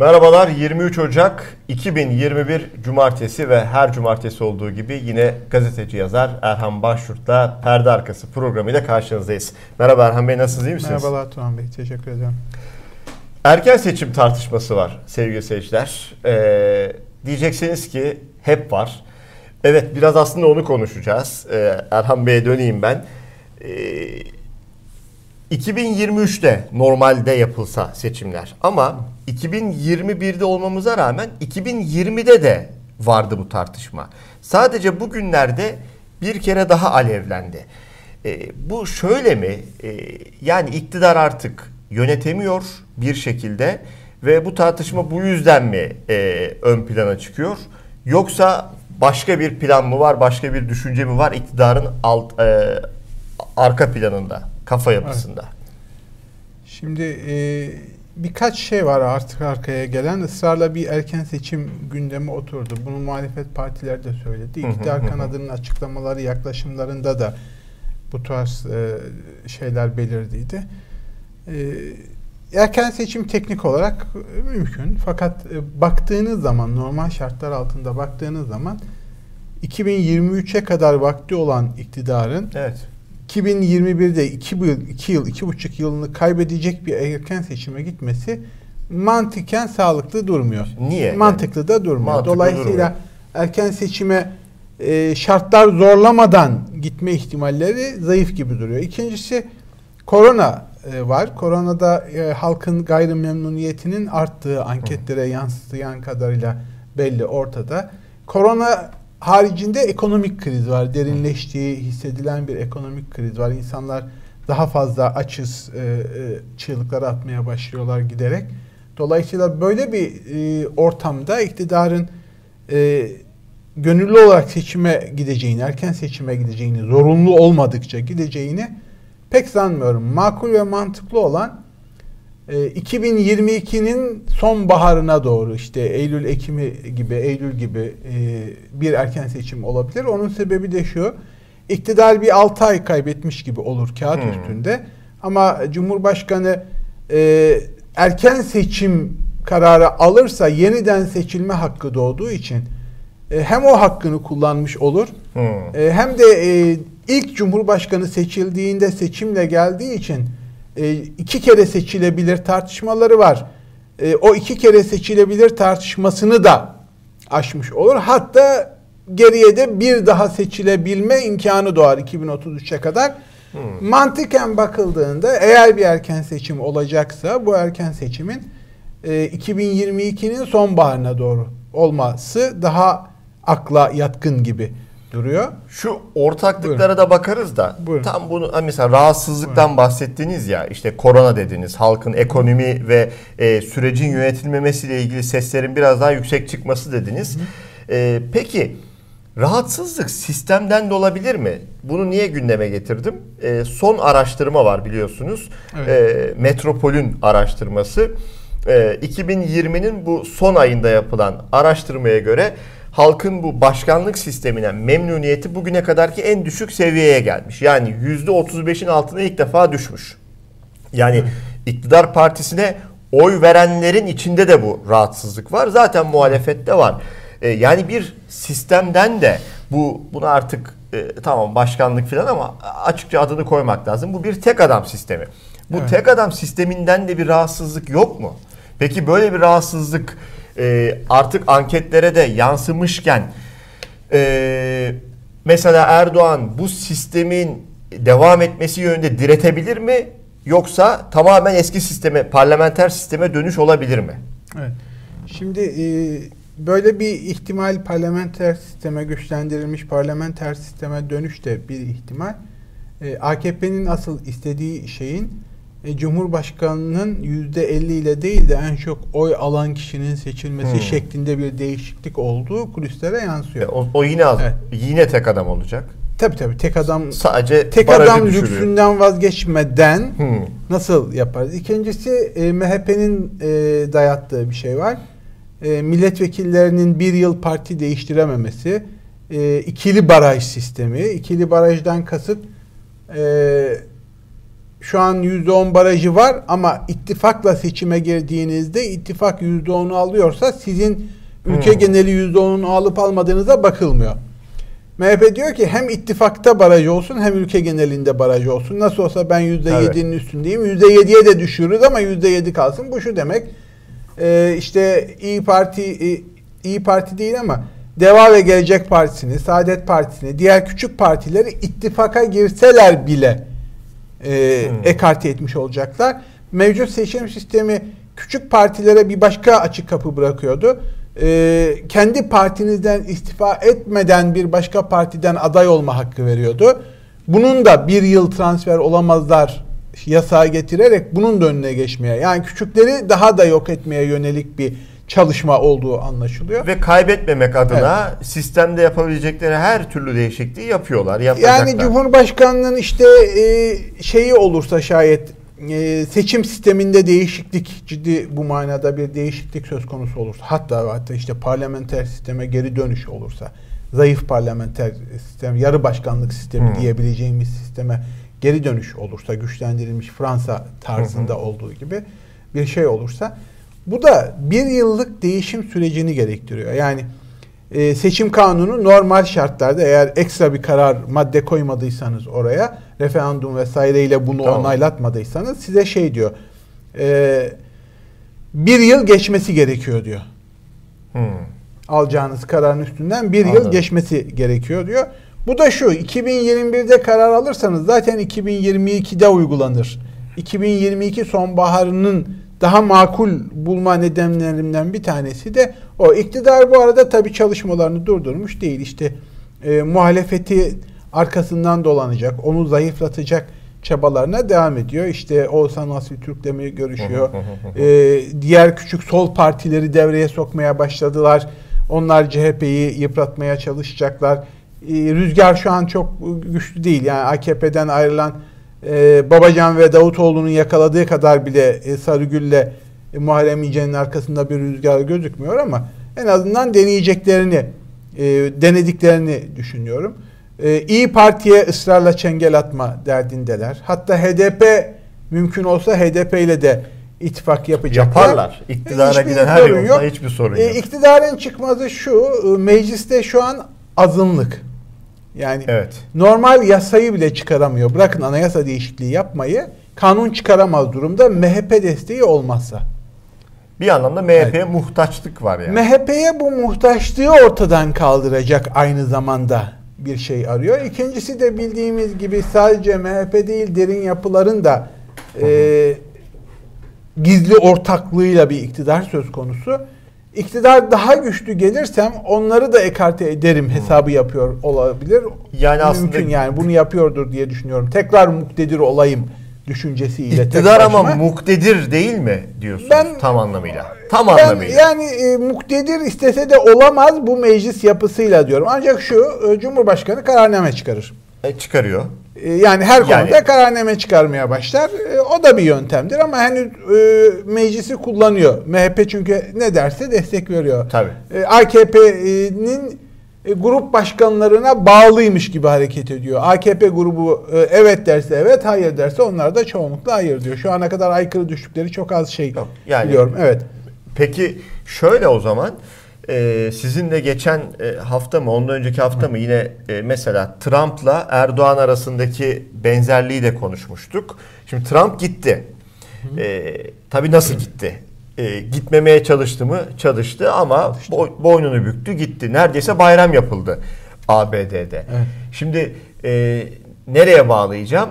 Merhabalar 23 Ocak 2021 Cumartesi ve her cumartesi olduğu gibi yine gazeteci yazar Erhan Başyurt'la Perde Arkası programıyla karşınızdayız. Merhaba Erhan Bey nasılsınız iyi misiniz? Merhabalar Turan Bey teşekkür ederim. Erken seçim tartışması var sevgili seyirciler. Ee, diyeceksiniz ki hep var. Evet biraz aslında onu konuşacağız. Ee, Erhan Bey'e döneyim ben. Ee, 2023'te normalde yapılsa seçimler ama 2021'de olmamıza rağmen 2020'de de vardı bu tartışma. Sadece bugünlerde bir kere daha alevlendi. E, bu şöyle mi? E, yani iktidar artık yönetemiyor bir şekilde ve bu tartışma bu yüzden mi e, ön plana çıkıyor? Yoksa başka bir plan mı var, başka bir düşünce mi var iktidarın alt e, arka planında, kafa yapısında? Evet. Şimdi e, birkaç şey var artık arkaya gelen. ısrarla bir erken seçim gündemi oturdu. Bunu muhalefet partileri de söyledi. İktidar kanadının açıklamaları, yaklaşımlarında da bu tarz e, şeyler belirdiydi. E, erken seçim teknik olarak mümkün. Fakat e, baktığınız zaman, normal şartlar altında baktığınız zaman 2023'e kadar vakti olan iktidarın evet 2021'de 2 yıl, 2 yıl, 2,5 yılını kaybedecek bir erken seçime gitmesi mantıken sağlıklı durmuyor. Niye? Mantıklı yani? da durmuyor. Mantıklı Dolayısıyla durmuyor. erken seçime e, şartlar zorlamadan gitme ihtimalleri zayıf gibi duruyor. İkincisi korona e, var. Koronada e, halkın gayrimemnuniyetinin arttığı anketlere yansıyan kadarıyla belli ortada. Korona haricinde ekonomik kriz var. Derinleştiği hissedilen bir ekonomik kriz var. İnsanlar daha fazla açız, e, e, atmaya başlıyorlar giderek. Dolayısıyla böyle bir e, ortamda iktidarın e, gönüllü olarak seçime gideceğini, erken seçime gideceğini, zorunlu olmadıkça gideceğini pek sanmıyorum. Makul ve mantıklı olan 2022'nin ee, sonbaharına doğru işte Eylül Ekimi gibi Eylül gibi e, bir erken seçim olabilir. Onun sebebi de şu. İktidar bir 6 ay kaybetmiş gibi olur kağıt hmm. üstünde. Ama Cumhurbaşkanı e, erken seçim kararı alırsa yeniden seçilme hakkı doğduğu için e, hem o hakkını kullanmış olur hmm. hem de ilk Cumhurbaşkanı seçildiğinde seçimle geldiği için e, iki kere seçilebilir tartışmaları var. E, o iki kere seçilebilir tartışmasını da aşmış olur. Hatta geriye de bir daha seçilebilme imkanı doğar 2033'e kadar. Hmm. Mantıken bakıldığında eğer bir erken seçim olacaksa bu erken seçimin e, 2022'nin sonbaharına doğru olması daha akla yatkın gibi duruyor. Şu ortaklıklara Buyurun. da bakarız da Buyurun. tam bunu mesela rahatsızlıktan Buyurun. bahsettiniz ya işte korona dediniz halkın ekonomi ve e, sürecin yönetilmemesiyle ilgili seslerin biraz daha yüksek çıkması dediniz. E, peki rahatsızlık sistemden de olabilir mi? Bunu niye gündeme getirdim? E, son araştırma var biliyorsunuz. Evet. E, Metropol'ün araştırması. E, 2020'nin bu son ayında yapılan araştırmaya göre halkın bu başkanlık sistemine memnuniyeti bugüne kadarki en düşük seviyeye gelmiş. Yani %35'in altına ilk defa düşmüş. Yani iktidar partisine oy verenlerin içinde de bu rahatsızlık var. Zaten muhalefette var. E, yani bir sistemden de bu bunu artık e, tamam başkanlık falan ama açıkça adını koymak lazım. Bu bir tek adam sistemi. Bu evet. tek adam sisteminden de bir rahatsızlık yok mu? Peki böyle bir rahatsızlık e, artık anketlere de yansımışken e, mesela Erdoğan bu sistemin devam etmesi yönünde diretebilir mi? Yoksa tamamen eski sisteme, parlamenter sisteme dönüş olabilir mi? Evet. Şimdi e, böyle bir ihtimal parlamenter sisteme güçlendirilmiş parlamenter sisteme dönüş de bir ihtimal. E, AKP'nin asıl istediği şeyin e, Cumhurbaşkanının yüzde elli ile değil de en çok oy alan kişinin seçilmesi hmm. şeklinde bir değişiklik olduğu kulislere yansıyor. E, o, o yine az, evet. yine tek adam olacak. Tabi tabi tek adam sadece tek adam düşürüyor. lüksünden vazgeçmeden hmm. nasıl yaparız? İkincisi e, MHP'nin e, dayattığı bir şey var. E, milletvekillerinin bir yıl parti değiştirememesi, e, ikili baraj sistemi. İkili barajdan kasıt e, şu an %10 barajı var ama ittifakla seçime girdiğinizde ittifak %10'u alıyorsa sizin ülke hmm. geneli %10'unu alıp almadığınıza bakılmıyor. MHP diyor ki hem ittifakta baraj olsun hem ülke genelinde baraj olsun. Nasıl olsa ben %7'nin evet. üstündeyim. %7'ye de düşürürüz ama %7 kalsın. Bu şu demek. Ee, işte İyi Parti e, İyi Parti değil ama Deva ve Gelecek Partisi'ni, Saadet Partisi'ni, diğer küçük partileri ittifaka girseler bile e, hmm. ekarte etmiş olacaklar. Mevcut seçim sistemi küçük partilere bir başka açık kapı bırakıyordu. E, kendi partinizden istifa etmeden bir başka partiden aday olma hakkı veriyordu. Bunun da bir yıl transfer olamazlar yasağı getirerek bunun da önüne geçmeye yani küçükleri daha da yok etmeye yönelik bir çalışma olduğu anlaşılıyor. Ve kaybetmemek adına evet. sistemde yapabilecekleri her türlü değişikliği yapıyorlar. Yani Cumhurbaşkanlığının işte e, şeyi olursa şayet e, seçim sisteminde değişiklik ciddi bu manada bir değişiklik söz konusu olursa hatta hatta işte parlamenter sisteme geri dönüş olursa zayıf parlamenter sistem yarı başkanlık sistemi hmm. diyebileceğimiz sisteme geri dönüş olursa güçlendirilmiş Fransa tarzında hmm. olduğu gibi bir şey olursa bu da bir yıllık değişim sürecini gerektiriyor. Yani e, seçim kanunu normal şartlarda eğer ekstra bir karar madde koymadıysanız oraya referandum vesaireyle bunu tamam. onaylatmadıysanız size şey diyor e, bir yıl geçmesi gerekiyor diyor. Hmm. Alacağınız kararın üstünden bir Anladım. yıl geçmesi gerekiyor diyor. Bu da şu 2021'de karar alırsanız zaten 2022'de uygulanır. 2022 sonbaharının daha makul bulma nedenlerimden bir tanesi de o. iktidar bu arada tabii çalışmalarını durdurmuş değil. İşte e, muhalefeti arkasından dolanacak, onu zayıflatacak çabalarına devam ediyor. İşte Oğuzhan Asli Türk'le görüşüyor? ee, diğer küçük sol partileri devreye sokmaya başladılar. Onlar CHP'yi yıpratmaya çalışacaklar. Ee, rüzgar şu an çok güçlü değil. Yani AKP'den ayrılan e, Babacan ve Davutoğlu'nun yakaladığı kadar bile e, Sarıgül'le e, Muharrem İnce'nin arkasında bir rüzgar gözükmüyor ama en azından deneyeceklerini, e, denediklerini düşünüyorum. E, İyi Parti'ye ısrarla çengel atma derdindeler. Hatta HDP mümkün olsa HDP ile de ittifak yapacaklar. Yaparlar. İktidara giden her yolda hiçbir sorun e, yok. E, iktidarın çıkmazı şu, e, mecliste şu an azınlık. Yani evet. normal yasayı bile çıkaramıyor. Bırakın anayasa değişikliği yapmayı. Kanun çıkaramaz durumda MHP desteği olmazsa. Bir anlamda MHP'ye evet. muhtaçlık var yani. MHP'ye bu muhtaçlığı ortadan kaldıracak aynı zamanda bir şey arıyor. İkincisi de bildiğimiz gibi sadece MHP değil derin yapıların da e, gizli ortaklığıyla bir iktidar söz konusu iktidar daha güçlü gelirsem onları da ekarte ederim hmm. hesabı yapıyor olabilir. Yani Mümkün aslında yani bunu yapıyordur diye düşünüyorum. Tekrar muktedir olayım düşüncesiyle. İktidar ama muktedir değil mi diyorsunuz ben, tam anlamıyla? Tam ben, anlamıyla. Yani e, muktedir istese de olamaz bu meclis yapısıyla diyorum. Ancak şu e, Cumhurbaşkanı kararname çıkarır. E, çıkarıyor. E, yani her konuda yani, kararname çıkarmaya başlar. E, o da bir yöntemdir ama henüz e, meclisi kullanıyor. MHP çünkü ne derse destek veriyor. Tabii. AKP'nin grup başkanlarına bağlıymış gibi hareket ediyor. AKP grubu evet derse evet, hayır derse onlar da çoğunlukla hayır diyor. Şu ana kadar aykırı düştükleri çok az şey Yok, yani, biliyorum. Evet. Peki şöyle o zaman e, sizinle geçen e, hafta mı ondan önceki hafta mı yine e, mesela Trump'la Erdoğan arasındaki benzerliği de konuşmuştuk. Şimdi Trump gitti. E, tabii nasıl gitti? E, gitmemeye çalıştı mı? Çalıştı ama boy, boynunu büktü gitti. Neredeyse bayram yapıldı ABD'de. Evet. Şimdi e, nereye bağlayacağım?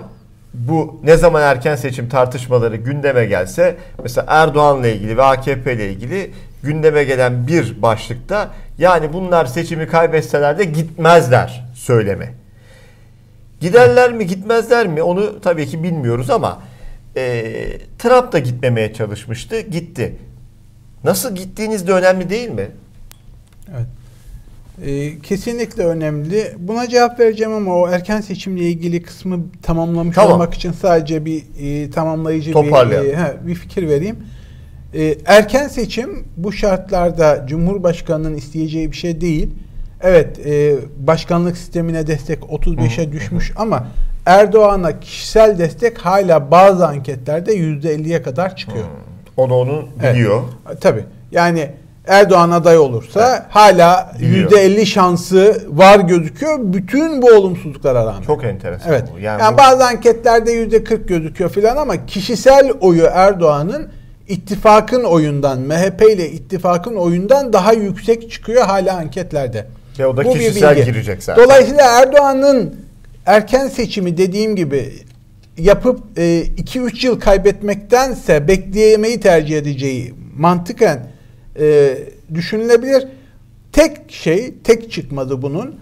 bu ne zaman erken seçim tartışmaları gündeme gelse mesela Erdoğan'la ilgili ve AKP ile ilgili gündeme gelen bir başlıkta yani bunlar seçimi kaybetseler de gitmezler söyleme. Giderler mi gitmezler mi onu tabii ki bilmiyoruz ama e, Trump da gitmemeye çalışmıştı gitti. Nasıl gittiğiniz de önemli değil mi? Evet. E, kesinlikle önemli. Buna cevap vereceğim ama o erken seçimle ilgili kısmı tamamlamış tamam. olmak için sadece bir e, tamamlayıcı bir, e, he, bir fikir vereyim. E, erken seçim bu şartlarda Cumhurbaşkanı'nın isteyeceği bir şey değil. Evet, e, başkanlık sistemine destek 35'e düşmüş ama Erdoğan'a kişisel destek hala bazı anketlerde %50'ye kadar çıkıyor. Hmm. O da onu biliyor. Evet. Tabii. Yani Erdoğan aday olursa evet. hala yüzde 50 şansı var gözüküyor. Bütün bu olumsuzluklara rağmen. Çok enteresan. Evet. Bu. Yani, yani bu... bazı anketlerde yüzde 40 gözüküyor filan ama kişisel oyu Erdoğan'ın ittifakın oyundan, MHP ile ittifakın oyundan daha yüksek çıkıyor hala anketlerde. Ve o da bu kişisel girecek zaten. Dolayısıyla Erdoğan'ın erken seçimi dediğim gibi yapıp 2-3 e, yıl kaybetmektense bekleyemeyi tercih edeceği mantıken e, düşünülebilir. Tek şey, tek çıkmadı bunun.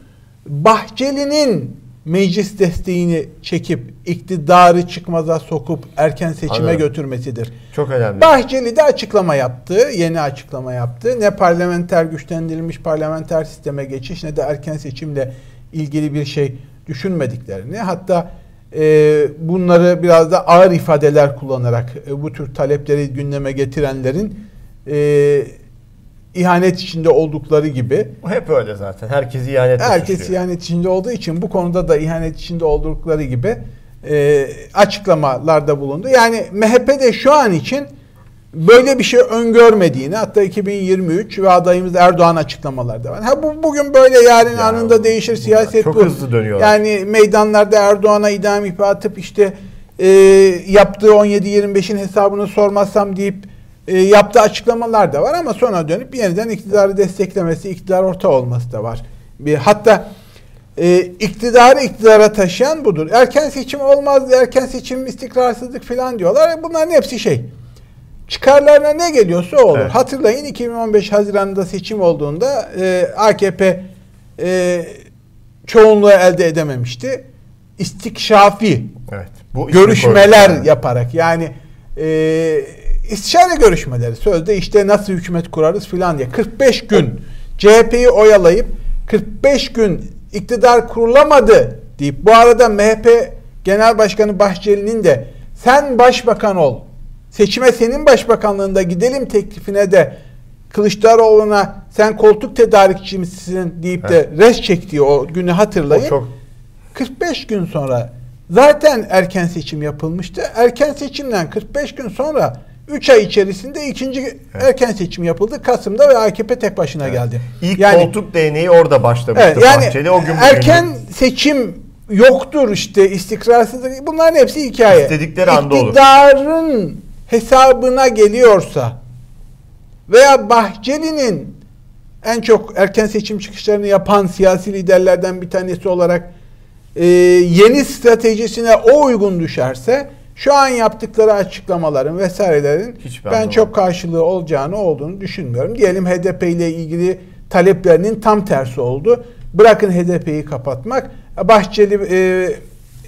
Bahçeli'nin meclis desteğini çekip iktidarı çıkmaza sokup erken seçime Anladım. götürmesidir. Çok önemli. Bahçeli de açıklama yaptı. Yeni açıklama yaptı. Ne parlamenter güçlendirilmiş parlamenter sisteme geçiş ne de erken seçimle ilgili bir şey düşünmediklerini hatta e, bunları biraz da ağır ifadeler kullanarak e, bu tür talepleri gündeme getirenlerin e, ihanet içinde oldukları gibi. Hep öyle zaten. Herkes ihanet Herkes suçluyor. ihanet içinde olduğu için bu konuda da ihanet içinde oldukları gibi e, açıklamalarda bulundu. Yani MHP de şu an için böyle bir şey öngörmediğini hatta 2023 ve adayımız Erdoğan açıklamalarda var. Ha bu bugün böyle yarın ya, anında değişir siyaset çok bu. hızlı dönüyor. Yani meydanlarda Erdoğan'a idam ipi atıp işte e, yaptığı 17-25'in hesabını sormazsam deyip e, yaptığı açıklamalar da var ama sonra dönüp yeniden iktidarı desteklemesi, iktidar orta olması da var. Bir hatta e, iktidarı iktidara taşıyan budur. Erken seçim olmaz, erken seçim istikrarsızlık falan diyorlar. E, bunların hepsi şey. Çıkarlarına ne geliyorsa olur. Evet. Hatırlayın 2015 Haziran'da seçim olduğunda e, AKP e, çoğunluğu elde edememişti. İstikşafi evet, bu görüşmeler yaparak yani e, istişare görüşmeleri sözde işte nasıl hükümet kurarız filan diye 45 gün CHP'yi oyalayıp 45 gün iktidar kurulamadı deyip bu arada MHP Genel Başkanı Bahçeli'nin de sen başbakan ol seçime senin başbakanlığında gidelim teklifine de Kılıçdaroğlu'na sen koltuk tedarikçi misin deyip evet. de res çektiği o günü hatırlayın. O çok... 45 gün sonra zaten erken seçim yapılmıştı. Erken seçimden 45 gün sonra 3 ay içerisinde ikinci evet. erken seçim yapıldı. Kasım'da ve AKP tek başına evet. geldi. İlk yani, koltuk değneği orada başlamıştı evet, yani Bahçeli. O gün erken bugün... seçim yoktur işte istikrarsızlık. Bunların hepsi hikaye. İstedikleri anda olur. İktidarın hesabına geliyorsa veya Bahçeli'nin en çok erken seçim çıkışlarını yapan siyasi liderlerden bir tanesi olarak e, yeni stratejisine o uygun düşerse şu an yaptıkları açıklamaların vesairelerin Hiç ben çok karşılığı olacağını olduğunu düşünmüyorum. Diyelim HDP ile ilgili taleplerinin tam tersi oldu. Bırakın HDP'yi kapatmak. Bahçeli, e,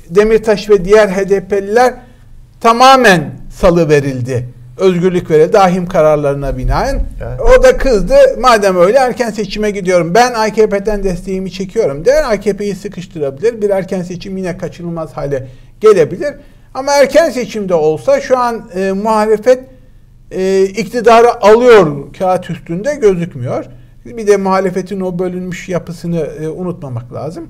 Demirtaş ve diğer HDP'liler tamamen salı verildi. Özgürlük verildi ahim kararlarına binaen. Evet. O da kızdı. Madem öyle erken seçime gidiyorum. Ben AKP'den desteğimi çekiyorum der. AKP'yi sıkıştırabilir. Bir erken seçim yine kaçınılmaz hale gelebilir. Ama erken seçimde olsa şu an e, muhalefet e, iktidarı alıyor kağıt üstünde gözükmüyor. Bir de muhalefetin o bölünmüş yapısını e, unutmamak lazım.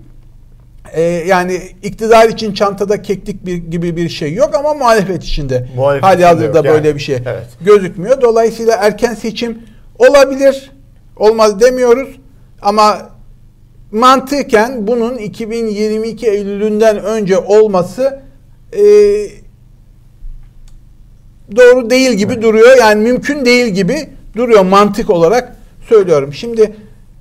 E, yani iktidar için çantada keklik bir, gibi bir şey yok ama muhalefet içinde muhalefet hali hazırda böyle yani. bir şey evet. gözükmüyor. Dolayısıyla erken seçim olabilir. Olmaz demiyoruz ama mantıken bunun 2022 Eylül'ünden önce olması e, doğru değil gibi evet. duruyor. Yani mümkün değil gibi duruyor mantık olarak söylüyorum. Şimdi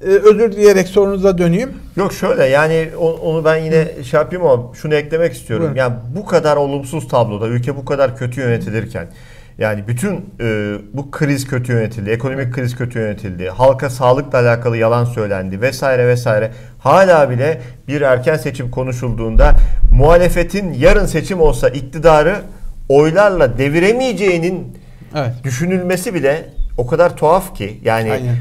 e, özür dileyerek sorunuza döneyim. Yok şöyle yani onu ben yine Hı. şey yapayım ama şunu eklemek istiyorum. Buyurun. Yani bu kadar olumsuz tabloda ülke bu kadar kötü yönetilirken yani bütün e, bu kriz kötü yönetildi, ekonomik kriz kötü yönetildi, halka sağlıkla alakalı yalan söylendi vesaire vesaire. Hala bile bir erken seçim konuşulduğunda muhalefetin yarın seçim olsa iktidarı oylarla deviremeyeceğinin evet. düşünülmesi bile o kadar tuhaf ki yani Aynen.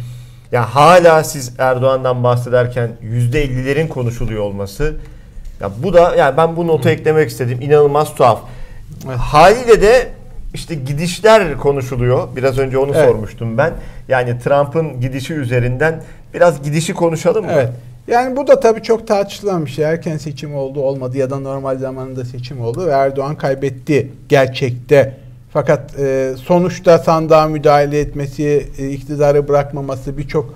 ya hala siz Erdoğan'dan bahsederken yüzde ellilerin konuşuluyor olması ya bu da yani ben bu notu eklemek istedim inanılmaz tuhaf. Evet. Haliyle de işte gidişler konuşuluyor. Biraz önce onu evet. sormuştum ben. Yani Trump'ın gidişi üzerinden biraz gidişi konuşalım mı? Evet. Yani bu da tabii çok tartışılan bir şey. Erken seçim oldu olmadı ya da normal zamanında seçim oldu ve Erdoğan kaybetti gerçekte. Fakat e, sonuçta sandığa müdahale etmesi, e, iktidarı bırakmaması, birçok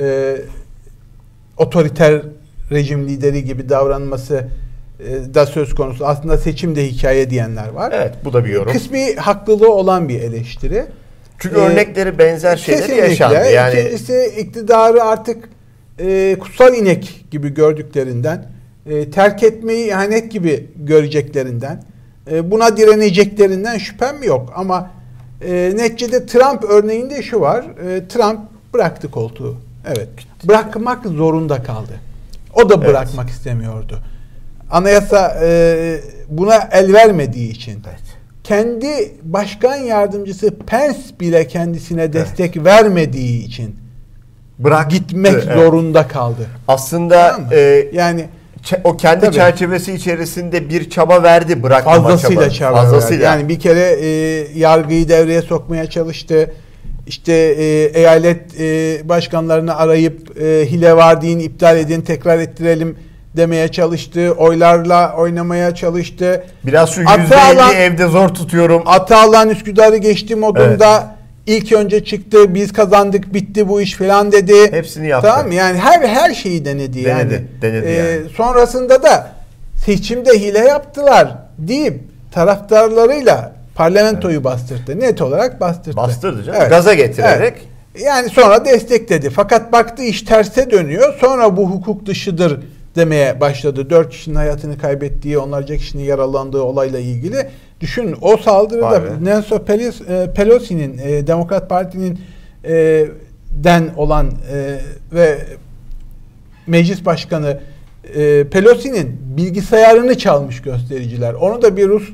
e, otoriter rejim lideri gibi davranması da söz konusu. Aslında seçim de hikaye diyenler var. Evet bu da bir yorum. Kısmi haklılığı olan bir eleştiri. Çünkü ee, örnekleri benzer şeyler yaşandı. Yani... İkincisi iktidarı artık e, kutsal inek gibi gördüklerinden, e, terk etmeyi ihanet gibi göreceklerinden, e, buna direneceklerinden şüphem yok. Ama e, neticede Trump örneğinde şu var. E, Trump bıraktı koltuğu. Evet. Bırakmak zorunda kaldı. O da bırakmak evet. istemiyordu. Anayasa e, buna el vermediği için. Evet. Kendi başkan yardımcısı Pence bile kendisine destek evet. vermediği için bırak gitmek evet. zorunda kaldı. Aslında e, yani o kendi tabii, çerçevesi içerisinde bir çaba verdi bırakmama fazlasıyla çaba. çaba fazlasıyla. Verdi. Yani bir kere e, yargıyı devreye sokmaya çalıştı. İşte e, eyalet e, başkanlarını arayıp e, hile var deyin, iptal edin, tekrar ettirelim demeye çalıştı. Oylarla oynamaya çalıştı. Biraz şu %50 evde zor tutuyorum. Atalan Üsküdar'ı geçti modunda. Evet İlk önce çıktı biz kazandık bitti bu iş falan dedi. Hepsini yaptı. Tamam Yani her her şeyi denedi, denedi yani. Denedi ee, yani. Sonrasında da seçimde hile yaptılar deyip taraftarlarıyla parlamentoyu evet. bastırdı. Net olarak bastırdı. Bastırdı canım. Evet. Gaza getirerek. Evet. Yani sonra destekledi. Fakat baktı iş terse dönüyor. Sonra bu hukuk dışıdır demeye başladı. Dört kişinin hayatını kaybettiği, onlarca kişinin yaralandığı olayla ilgili. Düşün o saldırıda Nancy e, Pelosi'nin e, Demokrat Parti'nin e, den olan e, ve meclis başkanı e, Pelosi'nin bilgisayarını çalmış göstericiler. Onu da bir Rus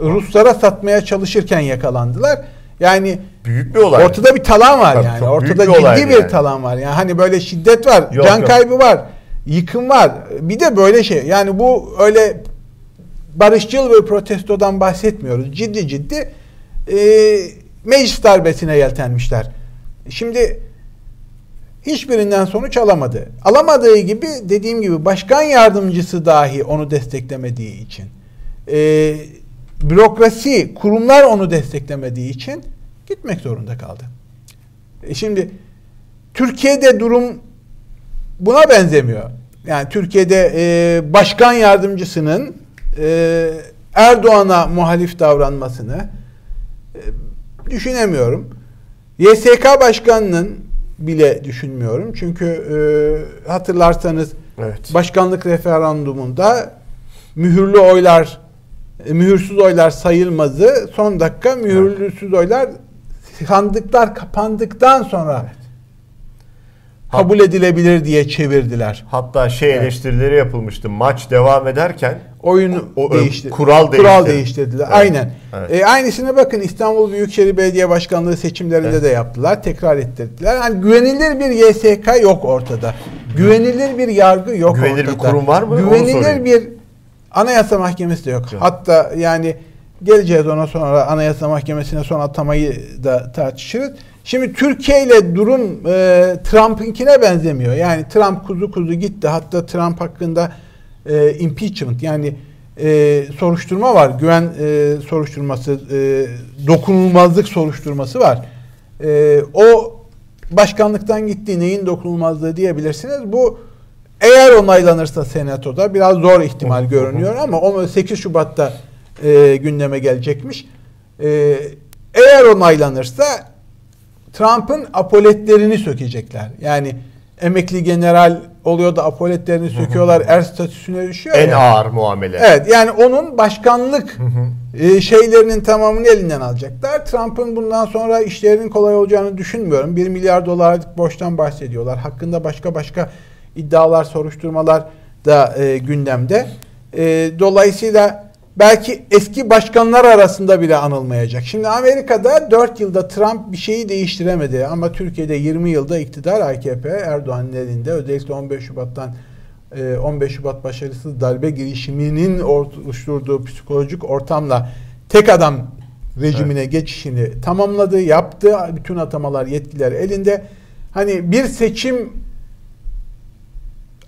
Ruslara satmaya çalışırken yakalandılar. Yani büyük bir olay. Ortada bir talan var Tabii, yani. Ortada bir ciddi bir yani. talan var. Yani hani böyle şiddet var, yok, can yok. kaybı var, yıkım var. Bir de böyle şey. Yani bu öyle barışçıl bir protestodan bahsetmiyoruz. Ciddi ciddi e, meclis darbesine yeltenmişler. Şimdi hiçbirinden sonuç alamadı. Alamadığı gibi dediğim gibi başkan yardımcısı dahi onu desteklemediği için e, bürokrasi, kurumlar onu desteklemediği için gitmek zorunda kaldı. E şimdi Türkiye'de durum buna benzemiyor. Yani Türkiye'de e, başkan yardımcısının e, Erdoğan'a muhalif davranmasını e, düşünemiyorum. YSK Başkanı'nın bile düşünmüyorum. Çünkü e, hatırlarsanız evet. başkanlık referandumunda mühürlü oylar e, mühürsüz oylar sayılmazı son dakika mühürsüz oylar sandıklar kapandıktan sonra evet kabul edilebilir diye çevirdiler. Hatta şey evet. eleştirileri yapılmıştı. Maç devam ederken oyunu o, değişti. Kural, kural değiştirdiler. Evet. Aynen. Evet. E, aynısını bakın İstanbul Büyükşehir Belediye Başkanlığı seçimlerinde evet. de yaptılar. Tekrar ettirdiler. Yani güvenilir bir YSK yok ortada. Güvenilir bir yargı yok güvenilir ortada. Güvenilir bir kurum var mı? Güvenilir bir Anayasa Mahkemesi de yok. Evet. Hatta yani geleceğiz ona sonra Anayasa Mahkemesi'ne son atamayı da tartışırız. Şimdi Türkiye ile durum e, Trump'ınkine benzemiyor. Yani Trump kuzu kuzu gitti. Hatta Trump hakkında e, impeachment yani e, soruşturma var. Güven e, soruşturması, e, dokunulmazlık soruşturması var. E, o başkanlıktan gitti. Neyin dokunulmazlığı diyebilirsiniz. Bu eğer onaylanırsa senatoda biraz zor ihtimal görünüyor ama 8 Şubat'ta e, gündeme gelecekmiş. E, eğer onaylanırsa Trump'ın apoletlerini sökecekler. Yani emekli general oluyor da apoletlerini söküyorlar. Er statüsüne düşüyor. En yani. ağır muamele. Evet yani onun başkanlık e, şeylerinin tamamını elinden alacaklar. Trump'ın bundan sonra işlerinin kolay olacağını düşünmüyorum. 1 milyar dolarlık borçtan bahsediyorlar. Hakkında başka başka iddialar, soruşturmalar da e, gündemde. E, dolayısıyla belki eski başkanlar arasında bile anılmayacak. Şimdi Amerika'da 4 yılda Trump bir şeyi değiştiremedi ama Türkiye'de 20 yılda iktidar AKP Erdoğan'ın elinde özellikle 15 Şubat'tan 15 e, Şubat başarısız darbe girişiminin oluşturduğu psikolojik ortamla tek adam rejimine evet. geçişini tamamladı, yaptı. Bütün atamalar, yetkiler elinde. Hani bir seçim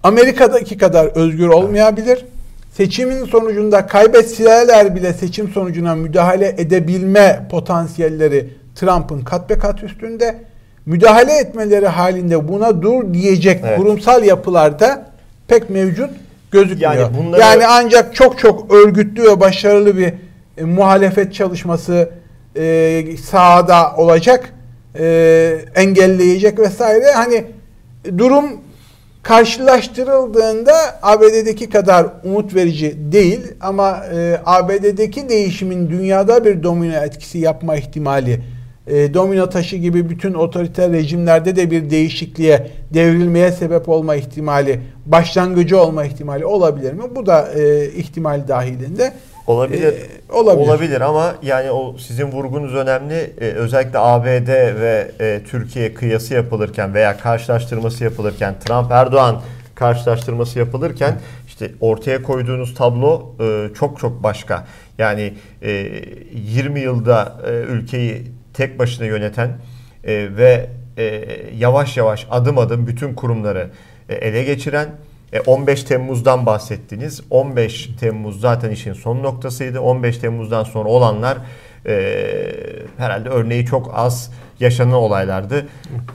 Amerika'daki kadar özgür olmayabilir. Seçimin sonucunda kaybetseler bile seçim sonucuna müdahale edebilme potansiyelleri Trump'ın kat be kat üstünde. Müdahale etmeleri halinde buna dur diyecek evet. kurumsal yapılarda pek mevcut gözükmüyor. Yani, bunları... yani ancak çok çok örgütlü ve başarılı bir e, muhalefet çalışması e, sahada olacak, e, engelleyecek vesaire. Hani durum karşılaştırıldığında ABD'deki kadar umut verici değil ama e, ABD'deki değişimin dünyada bir domino etkisi yapma ihtimali e, domino taşı gibi bütün otoriter rejimlerde de bir değişikliğe, devrilmeye sebep olma ihtimali, başlangıcı olma ihtimali olabilir mi? Bu da e, ihtimal dahilinde. Olabilir. E, olabilir. Olabilir ama yani o sizin vurgunuz önemli. E, özellikle ABD ve e, Türkiye kıyası yapılırken veya karşılaştırması yapılırken Trump Erdoğan karşılaştırması yapılırken işte ortaya koyduğunuz tablo e, çok çok başka. Yani e, 20 yılda e, ülkeyi tek başına yöneten e, ve e, yavaş yavaş adım adım bütün kurumları e, ele geçiren 15 e, Temmuz'dan bahsettiniz. 15 Temmuz zaten işin son noktasıydı. 15 Temmuz'dan sonra olanlar e, herhalde örneği çok az yaşanan olaylardı.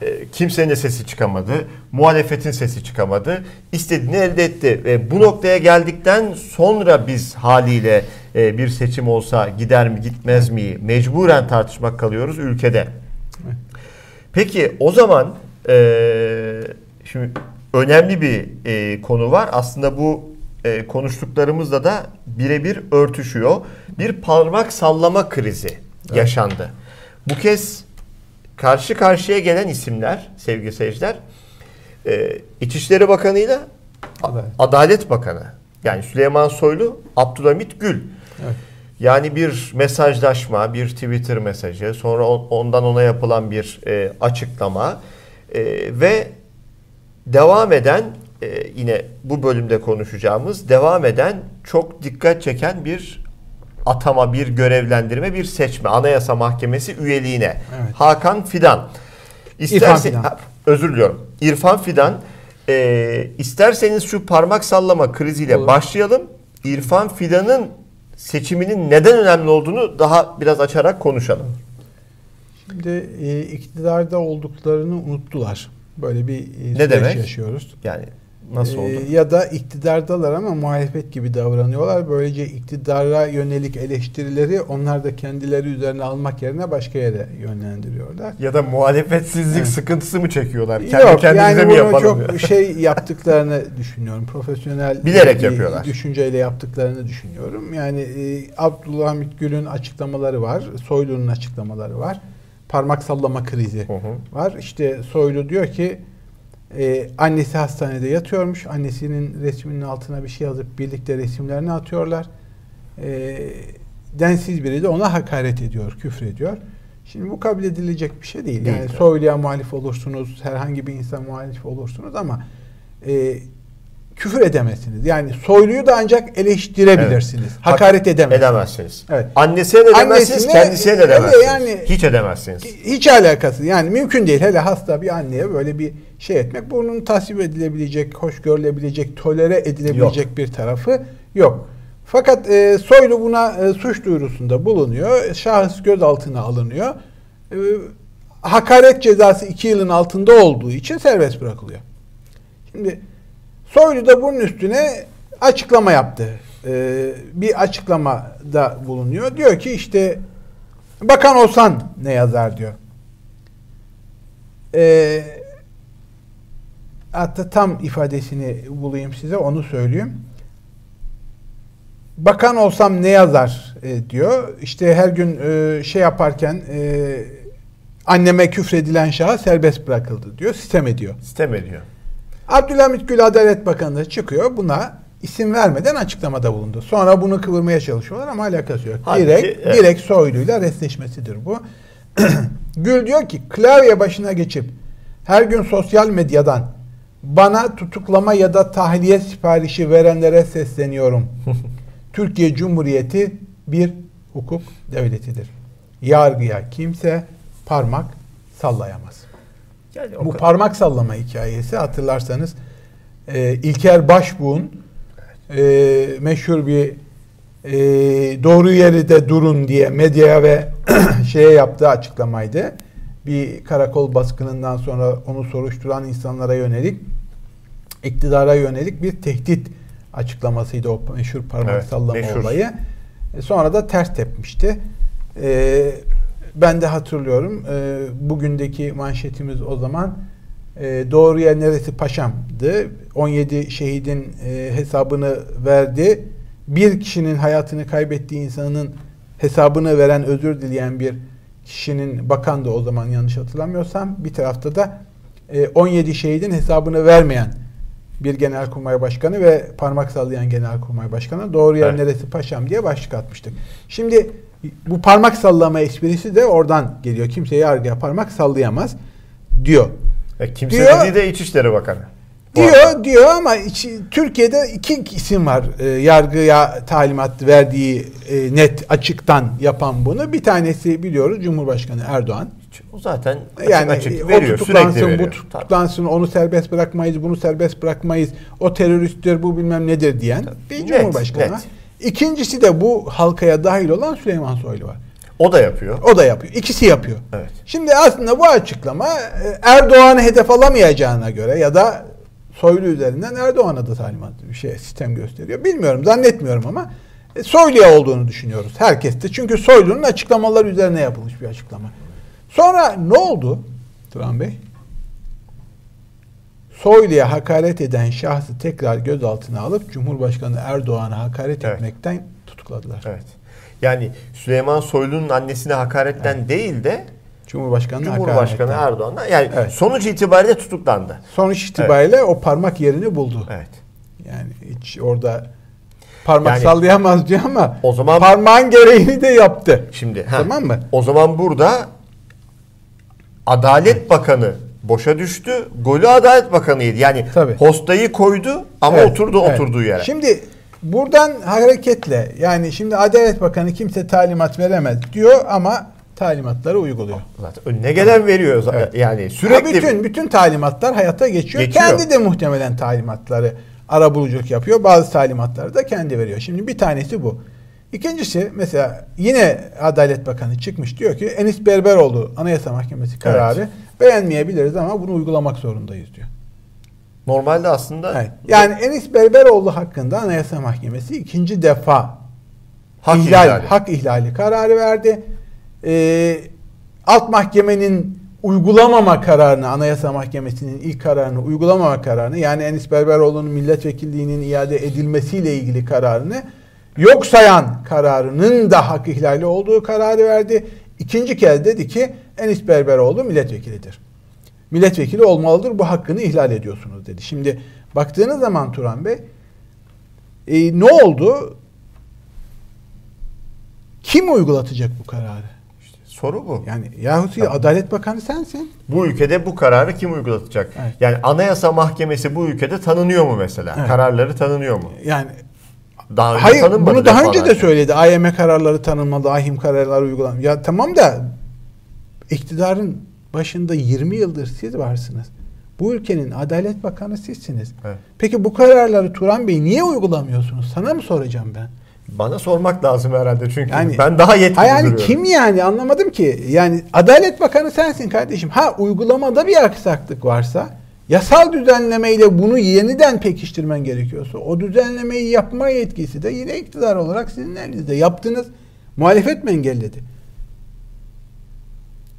E, kimsenin de sesi çıkamadı. Muhalefetin sesi çıkamadı. İstediğini elde etti. E, bu noktaya geldikten sonra biz haliyle e, bir seçim olsa gider mi gitmez mi mecburen tartışmak kalıyoruz ülkede. Peki o zaman e, şimdi önemli bir e, konu var. Aslında bu e, konuştuklarımızla da birebir örtüşüyor. Bir parmak sallama krizi evet. yaşandı. Bu kez karşı karşıya gelen isimler sevgili seyirciler e, İçişleri Bakanı ile Adalet Bakanı yani Süleyman Soylu, Abdülhamit Gül. Evet. Yani bir mesajlaşma, bir Twitter mesajı, sonra ondan ona yapılan bir e, açıklama e, ve devam eden e, yine bu bölümde konuşacağımız devam eden çok dikkat çeken bir atama, bir görevlendirme, bir seçme. Anayasa Mahkemesi üyeliğine. Evet. Hakan Fidan. İsterse, İrfan Fidan. Özür diliyorum. İrfan Fidan. E, isterseniz şu parmak sallama kriziyle Olur. başlayalım. İrfan Fidan'ın seçiminin neden önemli olduğunu daha biraz açarak konuşalım. Şimdi e, iktidarda olduklarını unuttular. Böyle bir e, ne demek? yaşıyoruz. Yani Nasıl oldu? Ee, ya da iktidardalar ama muhalefet gibi davranıyorlar. Böylece iktidara yönelik eleştirileri onlar da kendileri üzerine almak yerine başka yere yönlendiriyorlar. Ya da muhalefetsizlik evet. sıkıntısı mı çekiyorlar? Kendi Yok, kendimize yani mi yapalım? çok şey yaptıklarını düşünüyorum. Profesyonel bilerek yapıyorlar. Düşünceyle yaptıklarını düşünüyorum. Yani e, Abdülhamit Gül'ün açıklamaları var. Soylu'nun açıklamaları var. Parmak sallama krizi hı hı. var. İşte Soylu diyor ki ee, annesi hastanede yatıyormuş. Annesinin resminin altına bir şey yazıp birlikte resimlerini atıyorlar. Ee, densiz biri de ona hakaret ediyor, küfür ediyor. Şimdi bu kabul edilecek bir şey değil. Yani soyluya muhalif olursunuz, herhangi bir insan muhalif olursunuz ama e, küfür edemezsiniz. Yani soyluyu da ancak eleştirebilirsiniz. Evet. Hakaret edemezsiniz. Edemezsiniz. Evet. Annesine de edemezsiniz, kendisine de edemezsiniz. Yani, hiç edemezsiniz. Hiç alakası. Yani mümkün değil. Hele hasta bir anneye böyle bir şey etmek. Bunun tasvip edilebilecek, hoş görülebilecek, tolere edilebilecek yok. bir tarafı yok. Fakat e, Soylu buna e, suç duyurusunda bulunuyor. Şahıs gözaltına alınıyor. E, hakaret cezası iki yılın altında olduğu için serbest bırakılıyor. Şimdi Soylu da bunun üstüne açıklama yaptı. Ee, bir açıklamada bulunuyor. Diyor ki işte bakan olsan ne yazar diyor. Ee, hatta tam ifadesini bulayım size onu söyleyeyim. Bakan olsam ne yazar e, diyor. İşte her gün e, şey yaparken e, anneme küfredilen şahıs serbest bırakıldı diyor. Sistem ediyor. Sistem ediyor. Abdülhamit Gül Adalet Bakanı çıkıyor buna isim vermeden açıklamada bulundu. Sonra bunu kıvırmaya çalışıyorlar ama alakası yok. Halbuki, direkt, evet. direkt soyluyla resleşmesidir bu. Gül diyor ki klavye başına geçip her gün sosyal medyadan bana tutuklama ya da tahliye siparişi verenlere sesleniyorum. Türkiye Cumhuriyeti bir hukuk devletidir. Yargıya kimse parmak sallayamaz. Yani Bu kadar. parmak sallama hikayesi hatırlarsanız e, İlker Başbuğ'un e, meşhur bir e, doğru yeri de durun diye medyaya ve şeye yaptığı açıklamaydı. Bir karakol baskınından sonra onu soruşturan insanlara yönelik iktidara yönelik bir tehdit açıklamasıydı o meşhur parmak evet, sallama meşhur. olayı. E, sonra da ters tepmişti. E, ben de hatırlıyorum. E, bugündeki manşetimiz o zaman e, doğru yer neresi paşamdı. 17 şehidin e, hesabını verdi. Bir kişinin hayatını kaybettiği insanın hesabını veren, özür dileyen bir kişinin bakan da o zaman yanlış hatırlamıyorsam bir tarafta da e, 17 şehidin hesabını vermeyen bir genelkurmay başkanı ve parmak sallayan genelkurmay başkanı doğru yer evet. neresi paşam diye başlık atmıştık. Şimdi bu parmak sallama esprisi de oradan geliyor. Kimse yargıya parmak sallayamaz diyor. E, kimse diyor, dediği de İçişleri Bakanı. Diyor arada. diyor ama iç, Türkiye'de iki isim var e, yargıya talimat verdiği e, net açıktan yapan bunu. Bir tanesi biliyoruz Cumhurbaşkanı Erdoğan. O zaten açık yani açık veriyor, o tutuklansın, veriyor. bu tutuklansın, onu serbest bırakmayız, bunu serbest bırakmayız, o teröristtir, bu bilmem nedir diyen Tabii. bir net, Cumhurbaşkanı net. İkincisi de bu halkaya dahil olan Süleyman Soylu var. O da yapıyor. O da yapıyor. İkisi yapıyor. Evet. Şimdi aslında bu açıklama e, Erdoğan'ı hedef alamayacağına göre ya da Soylu üzerinden Erdoğan'a da talimat bir şey sistem gösteriyor. Bilmiyorum, zannetmiyorum ama e, Soylu'ya olduğunu düşünüyoruz herkes de. Çünkü Soylu'nun açıklamaları üzerine yapılmış bir açıklama. Sonra ne oldu Turan Bey? Soylu'ya hakaret eden şahsı tekrar gözaltına alıp Cumhurbaşkanı Erdoğan'a hakaret evet. etmekten tutukladılar. Evet. Yani Süleyman Soylu'nun annesine hakaretten evet. değil de Cumhurbaşkanı, Cumhurbaşkanı Erdoğan'a yani evet. sonuç itibariyle tutuklandı. Sonuç itibariyle evet. o parmak yerini buldu. Evet. Yani hiç orada parmak yani, sallayamaz diyor ama o zaman parmağın gereğini de yaptı. Şimdi tamam mı? O zaman burada Adalet Bakanı boşa düştü. Golü Adalet Bakanı'ydı. Yani Tabii. postayı koydu ama evet, oturdu evet. oturduğu yere. Şimdi buradan hareketle yani şimdi Adalet Bakanı kimse talimat veremez diyor ama talimatları uyguluyor. Zaten önüne gelen veriyor. Evet. Yani sürekli ha bütün bütün talimatlar hayata geçiyor. geçiyor. Kendi de muhtemelen talimatları arabuluculuk yapıyor. Bazı talimatları da kendi veriyor. Şimdi bir tanesi bu. İkincisi mesela yine Adalet Bakanı çıkmış diyor ki Enis Berberoğlu Anayasa Mahkemesi kararı evet. beğenmeyebiliriz ama bunu uygulamak zorundayız diyor. Normalde aslında evet. yani Enis Berberoğlu hakkında Anayasa Mahkemesi ikinci defa hak ihlal, ihlali. hak ihlali kararı verdi. Ee, alt mahkemenin uygulamama kararını, Anayasa Mahkemesi'nin ilk kararını uygulamama kararını yani Enis Berberoğlu'nun milletvekilliğinin iade edilmesiyle ilgili kararını yok sayan kararının da hak ihlali olduğu kararı verdi. İkinci kez dedi ki Enis Berberoğlu milletvekilidir. Milletvekili olmalıdır bu hakkını ihlal ediyorsunuz dedi. Şimdi baktığınız zaman Turan Bey e, ne oldu? Kim uygulatacak bu kararı? İşte soru bu. Yani yahut tamam. Adalet Bakanı sensin. Bu ülkede bu kararı kim uygulatacak? Evet. Yani Anayasa Mahkemesi bu ülkede tanınıyor mu mesela? Evet. Kararları tanınıyor mu? Yani daha önce Hayır bunu daha önce de söyledi. AYM kararları tanınmadı, AHİM kararları uygulanmadı. Ya tamam da iktidarın başında 20 yıldır siz varsınız. Bu ülkenin Adalet Bakanı sizsiniz. Evet. Peki bu kararları Turan Bey niye uygulamıyorsunuz? Sana mı soracağım ben? Bana sormak lazım herhalde çünkü yani, ben daha yetkili yani duruyorum. Kim yani anlamadım ki. Yani Adalet Bakanı sensin kardeşim. Ha uygulamada bir aksaklık varsa Yasal düzenlemeyle bunu yeniden pekiştirmen gerekiyorsa o düzenlemeyi yapma yetkisi de yine iktidar olarak sizin elinizde. Yaptınız. Muhalefet mi engelledi?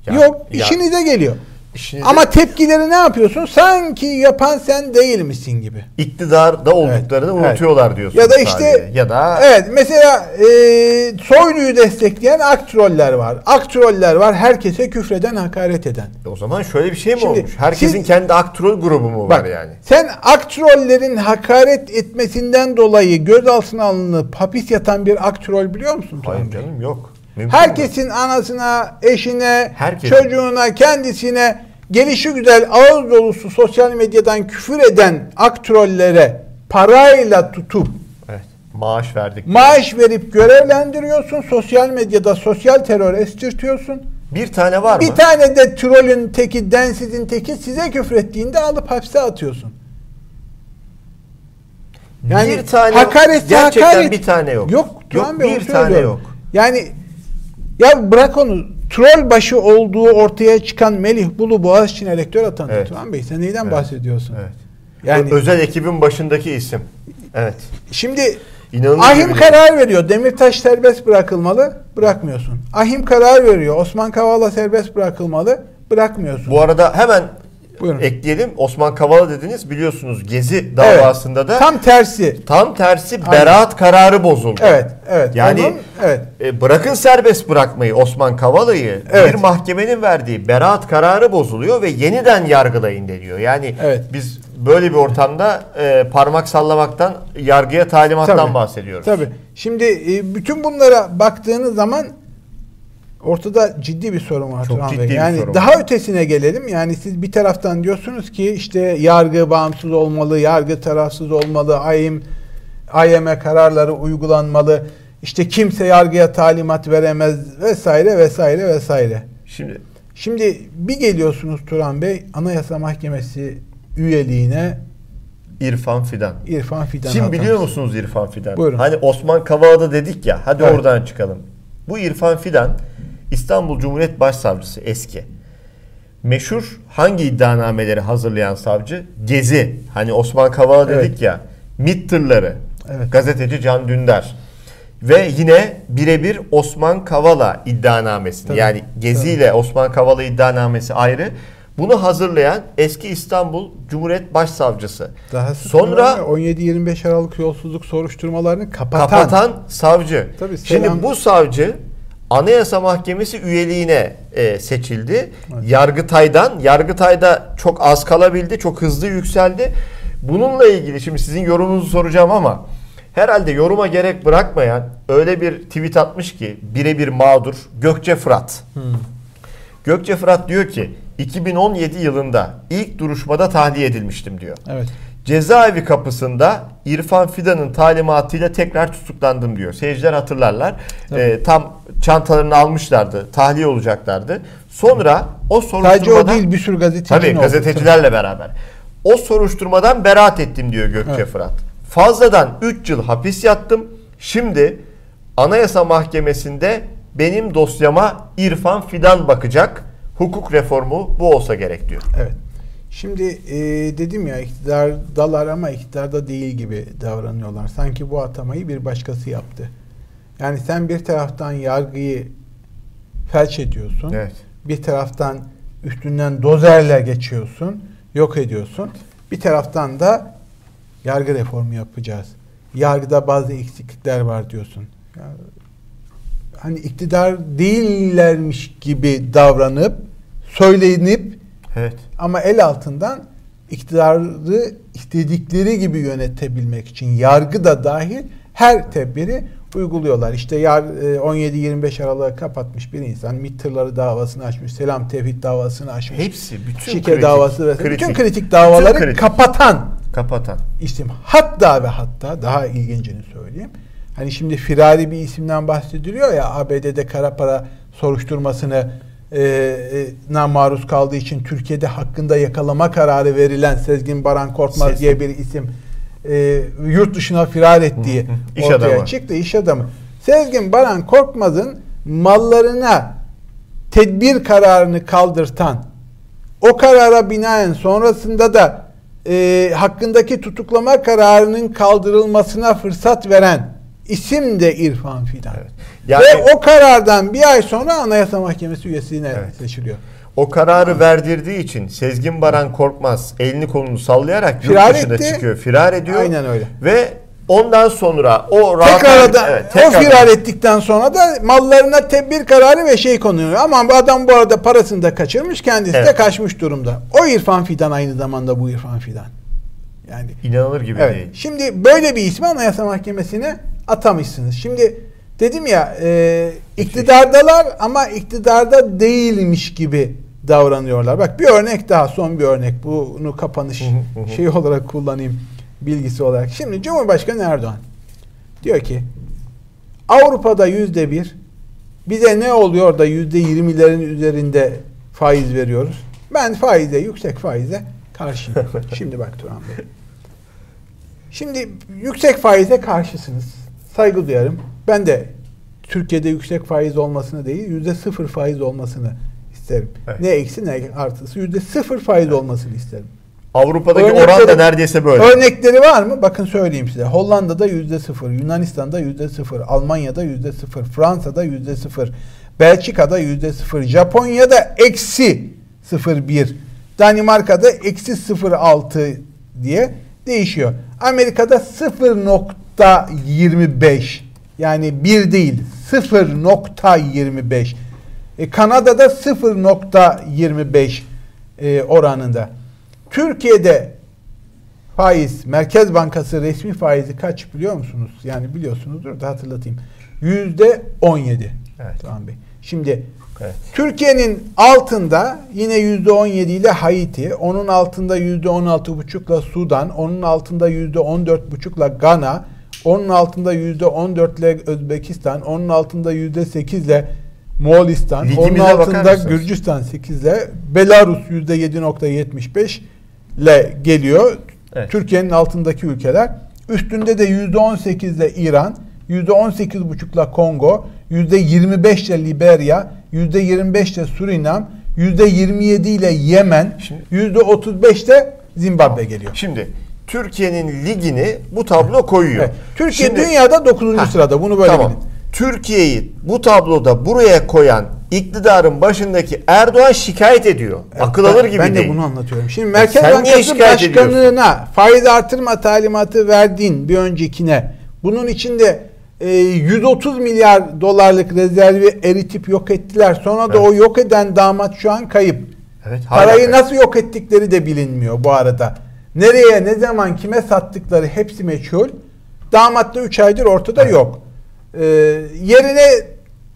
Ya, Yok. Ya, işinize geliyor. İşinize... Ama tepkileri ne yapıyorsun? Sanki yapan sen değil misin gibi. İktidarda olduklarını evet. unutuyorlar diyorsun. Ya da işte sadece. ya da evet mesela e, Soylu'yu destekleyen aktroller var. Aktroller var. Herkese küfreden, hakaret eden. E o zaman şöyle bir şey mi Şimdi, olmuş? Herkesin siz, kendi aktrol grubu mu bak, var yani? Sen aktrollerin hakaret etmesinden dolayı gözaltına alınıp hapis yatan bir aktrol biliyor musun? Hayır canım yok. Mümkün Herkesin mi? anasına, eşine, Herkesin. çocuğuna, kendisine gelişi güzel ağız dolusu sosyal medyadan küfür eden aktrollere parayla tutup evet, maaş verdik. Maaş verip görevlendiriyorsun. Sosyal medyada sosyal terör estirtiyorsun. Bir tane var bir mı? Bir tane de trollün teki, densizin teki size küfrettiğinde alıp hapse atıyorsun. Yani bir tane hakaret gerçekten hakaret. bir tane yok. Yok, yok Bey, bir tane yok. Yani ya bırak onu troll başı olduğu ortaya çıkan Melih Bulu Boğaziçi'ne rektör atandı evet. Turan Bey. Sen neyden evet. bahsediyorsun? Evet. Yani özel ekibin başındaki isim. Evet. Şimdi İnanılır Ahim karar veriyor. Demirtaş serbest bırakılmalı. Bırakmıyorsun. Ahim karar veriyor. Osman Kavala serbest bırakılmalı. Bırakmıyorsun. Bu arada hemen Buyurun. ekleyelim. Osman Kavala dediniz biliyorsunuz Gezi davasında evet, da tam tersi. Tam tersi Aynen. beraat kararı bozuldu. Evet, evet. Yani Onun, evet. E, bırakın serbest bırakmayı Osman Kavala'yı evet. bir mahkemenin verdiği beraat kararı bozuluyor ve yeniden yargılayın deniyor. Yani evet. biz böyle bir ortamda e, parmak sallamaktan, yargıya talimattan tabii, bahsediyoruz. Tabii. Şimdi e, bütün bunlara baktığınız zaman ortada ciddi bir sorun var Çok ciddi Bey. Yani sorun daha var. ötesine gelelim. Yani siz bir taraftan diyorsunuz ki işte yargı bağımsız olmalı, yargı tarafsız olmalı, AYM AYM kararları uygulanmalı. İşte kimse yargıya talimat veremez vesaire vesaire vesaire. Şimdi Şimdi bir geliyorsunuz Turan Bey Anayasa Mahkemesi üyeliğine İrfan Fidan. İrfan Fidan. Şimdi biliyor musunuz İrfan Fidan? Buyurun. Hani Osman Kavala'da dedik ya hadi evet. oradan çıkalım. Bu İrfan Fidan İstanbul Cumhuriyet Başsavcısı eski. Meşhur hangi iddianameleri hazırlayan savcı? Gezi. Hani Osman Kavala dedik evet. ya. MİT tırları. Evet. Gazeteci Can Dündar. Ve yine birebir Osman Kavala iddianamesini. Tabii. Yani Gezi Tabii. ile Osman Kavala iddianamesi ayrı. Bunu hazırlayan eski İstanbul Cumhuriyet Başsavcısı. Daha sonra 17-25 Aralık yolsuzluk soruşturmalarını kapatan, kapatan savcı. Tabii, Şimdi bu savcı Anayasa Mahkemesi üyeliğine e, seçildi. Evet. Yargıtay'dan, Yargıtay'da çok az kalabildi, çok hızlı yükseldi. Bununla ilgili şimdi sizin yorumunuzu soracağım ama herhalde yoruma gerek bırakmayan öyle bir tweet atmış ki birebir mağdur Gökçe Fırat. Hmm. Gökçe Fırat diyor ki 2017 yılında ilk duruşmada tahliye edilmiştim diyor. Evet. Cezaevi kapısında İrfan Fidan'ın talimatıyla tekrar tutuklandım diyor. Seyirciler hatırlarlar. Ee, tam çantalarını almışlardı. Tahliye olacaklardı. Sonra o soruşturmadan... Sadece o değil bir sürü gazeteci Tabii oldu, gazetecilerle tabii. beraber. O soruşturmadan beraat ettim diyor Gökçe evet. Fırat. Fazladan 3 yıl hapis yattım. Şimdi Anayasa Mahkemesi'nde benim dosyama İrfan Fidan bakacak. Hukuk reformu bu olsa gerek diyor. Evet. Şimdi e, dedim ya iktidardalar ama iktidarda değil gibi davranıyorlar. Sanki bu atamayı bir başkası yaptı. Yani sen bir taraftan yargıyı felç ediyorsun. Evet. Bir taraftan üstünden dozerle geçiyorsun. Yok ediyorsun. Bir taraftan da yargı reformu yapacağız. Yargıda bazı eksiklikler var diyorsun. Yani, hani iktidar değillermiş gibi davranıp söylenip evet. ama el altından iktidarı istedikleri gibi yönetebilmek için yargı da dahil her tedbiri uyguluyorlar. İşte 17-25 e, Aralık'a kapatmış bir insan MİT tırları davasını açmış, Selam Tevhid davasını açmış. Hepsi bütün Şike kritik, davası ve kritik, bütün kritik davaları bütün kritik. kapatan kapatan isim. Hatta ve hatta daha ilgincini söyleyeyim. Hani şimdi firari bir isimden bahsediliyor ya ABD'de kara para soruşturmasını na maruz kaldığı için Türkiye'de hakkında yakalama kararı verilen Sezgin Baran Korkmaz Sesim. diye bir isim e, yurt dışına firar ettiği İş ortaya adamı. çıktı. iş adamı. Sezgin Baran Korkmaz'ın mallarına tedbir kararını kaldırtan o karara binaen sonrasında da e, hakkındaki tutuklama kararının kaldırılmasına fırsat veren isim de İrfan Fidan. Evet. Yani, Ve o karardan bir ay sonra Anayasa Mahkemesi üyesine evet. seçiliyor. O kararı ha. verdirdiği için Sezgin Baran Korkmaz elini kolunu sallayarak firar yurt dışına etti. çıkıyor. Firar ediyor. Aynen öyle. Ve ondan sonra o tekrar, da, evet, tekrar o firar ettikten sonra da mallarına tedbir kararı ve şey konuyor. Ama bu adam bu arada parasını da kaçırmış kendisi evet. de kaçmış durumda. O İrfan Fidan aynı zamanda bu İrfan Fidan. Yani inanılır gibi evet. değil. Şimdi böyle bir ismi Anayasa Mahkemesi'ne atamışsınız. Şimdi dedim ya e, iktidardalar ama iktidarda değilmiş gibi davranıyorlar. Bak bir örnek daha son bir örnek. Bunu kapanış şey olarak kullanayım bilgisi olarak. Şimdi Cumhurbaşkanı Erdoğan diyor ki Avrupa'da yüzde bir bize ne oluyor da yüzde yirmilerin üzerinde faiz veriyoruz. Ben faize yüksek faize karşıyım. Şimdi bak Turan Bey. Şimdi yüksek faize karşısınız. Saygı duyarım. Ben de Türkiye'de yüksek faiz olmasını değil, yüzde sıfır faiz olmasını isterim. Evet. Ne eksi ne artısı yüzde sıfır faiz olmasını isterim. Avrupa'daki örnekleri, oran da neredeyse böyle. Örnekleri var mı? Bakın söyleyeyim size. Hollanda'da yüzde sıfır, Yunanistan'da yüzde sıfır, Almanya'da yüzde sıfır, Fransa'da yüzde sıfır, Belçika'da yüzde sıfır, Japonya'da eksi sıfır bir, Danimarka'da eksi sıfır altı diye değişiyor. Amerika'da 0.25 yani bir değil 0.25 e, Kanada'da 0.25 e, oranında. Türkiye'de faiz, Merkez Bankası resmi faizi kaç biliyor musunuz? Yani biliyorsunuzdur da hatırlatayım. Yüzde 17. Evet. Tamam Bey. Şimdi evet. Türkiye'nin altında yine yüzde 17 ile Haiti, onun altında yüzde 16 buçukla Sudan, onun altında yüzde 14 buçukla Gana, onun altında yüzde 14 ile Özbekistan, onun altında yüzde 8 ile Moğolistan, Ligimize onun altında Gürcistan 8 ile Belarus yüzde 7.75 ile geliyor. Evet. Türkiye'nin altındaki ülkeler. Üstünde de yüzde 18 ile İran, yüzde 18 buçukla Kongo, yüzde 25 ile Liberya, yüzde 25 ile Surinam, yüzde 27 ile Yemen, yüzde 35 ile Zimbabwe geliyor. Şimdi Türkiye'nin ligini bu tablo koyuyor. Evet. Türkiye Şimdi, dünyada 9. Heh, sırada. Bunu böyle tamam. bilin. Türkiye'yi bu tabloda buraya koyan iktidarın başındaki Erdoğan şikayet ediyor. Evet, Akıl alır gibi ben değil. Ben de bunu anlatıyorum. Şimdi Merkez e Bankası ediyorsun? faiz artırma talimatı verdiğin bir öncekine bunun içinde e, 130 milyar dolarlık rezervi eritip yok ettiler. Sonra da evet. o yok eden damat şu an kayıp. Evet, Parayı kayıp. nasıl yok ettikleri de bilinmiyor bu arada. Nereye, ne zaman, kime sattıkları hepsi meçhul. Damat da 3 aydır ortada evet. yok. Ee, yerine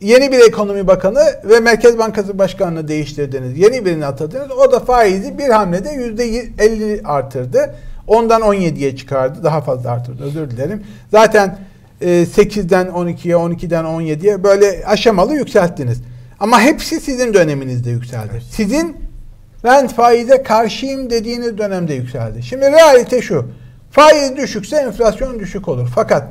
yeni bir ekonomi bakanı ve Merkez Bankası Başkanı'nı değiştirdiniz. Yeni birini atadınız. O da faizi bir hamlede %50 artırdı. Ondan 17'ye çıkardı. Daha fazla artırdı. Özür dilerim. Zaten 8'den 12'ye, 12'den 17'ye böyle aşamalı yükselttiniz. Ama hepsi sizin döneminizde yükseldi. Evet. Sizin ben faize karşıyım dediğiniz dönemde yükseldi. Şimdi realite şu. Faiz düşükse enflasyon düşük olur. Fakat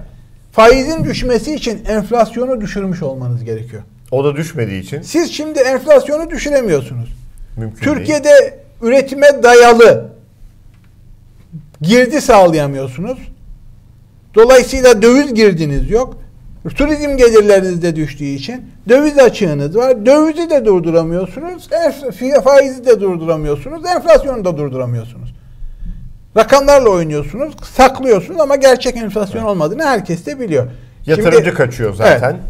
faizin düşmesi için enflasyonu düşürmüş olmanız gerekiyor. O da düşmediği için. Siz şimdi enflasyonu düşüremiyorsunuz. Mümkün Türkiye'de değil. üretime dayalı girdi sağlayamıyorsunuz. Dolayısıyla döviz girdiniz yok. Turizm gelirleriniz de düştüğü için döviz açığınız var. Dövizi de durduramıyorsunuz. Faizi de durduramıyorsunuz. Enflasyonu da durduramıyorsunuz. Rakamlarla oynuyorsunuz. Saklıyorsunuz ama gerçek enflasyon evet. olmadığını herkes de biliyor. Yatırımcı Şimdi, kaçıyor zaten. Evet.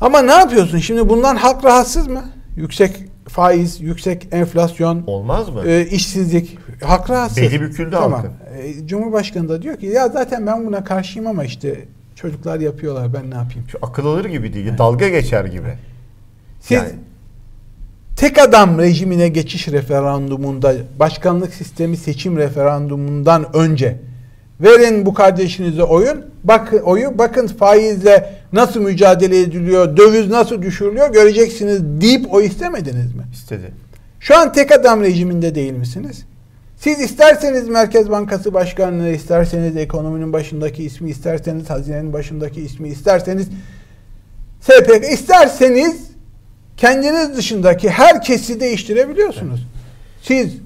Ama ne yapıyorsun? Şimdi bundan halk rahatsız mı? Yüksek faiz, yüksek enflasyon. Olmaz mı? E, işsizlik. Halk rahatsız. Beli büküldü tamam. halkın. E, Cumhurbaşkanı da diyor ki ya zaten ben buna karşıyım ama işte Çocuklar yapıyorlar ben ne yapayım? Şu akıl alır gibi değil. Evet. Dalga geçer gibi. Siz yani. tek adam rejimine geçiş referandumunda başkanlık sistemi seçim referandumundan önce verin bu kardeşinize oyun. Bak oyu bakın faizle nasıl mücadele ediliyor, döviz nasıl düşürülüyor göreceksiniz deyip o istemediniz mi? İstedi. Şu an tek adam rejiminde değil misiniz? Siz isterseniz Merkez Bankası Başkanlığı, isterseniz ekonominin başındaki ismi, isterseniz hazinenin başındaki ismi, isterseniz SPK, isterseniz kendiniz dışındaki herkesi değiştirebiliyorsunuz. Siz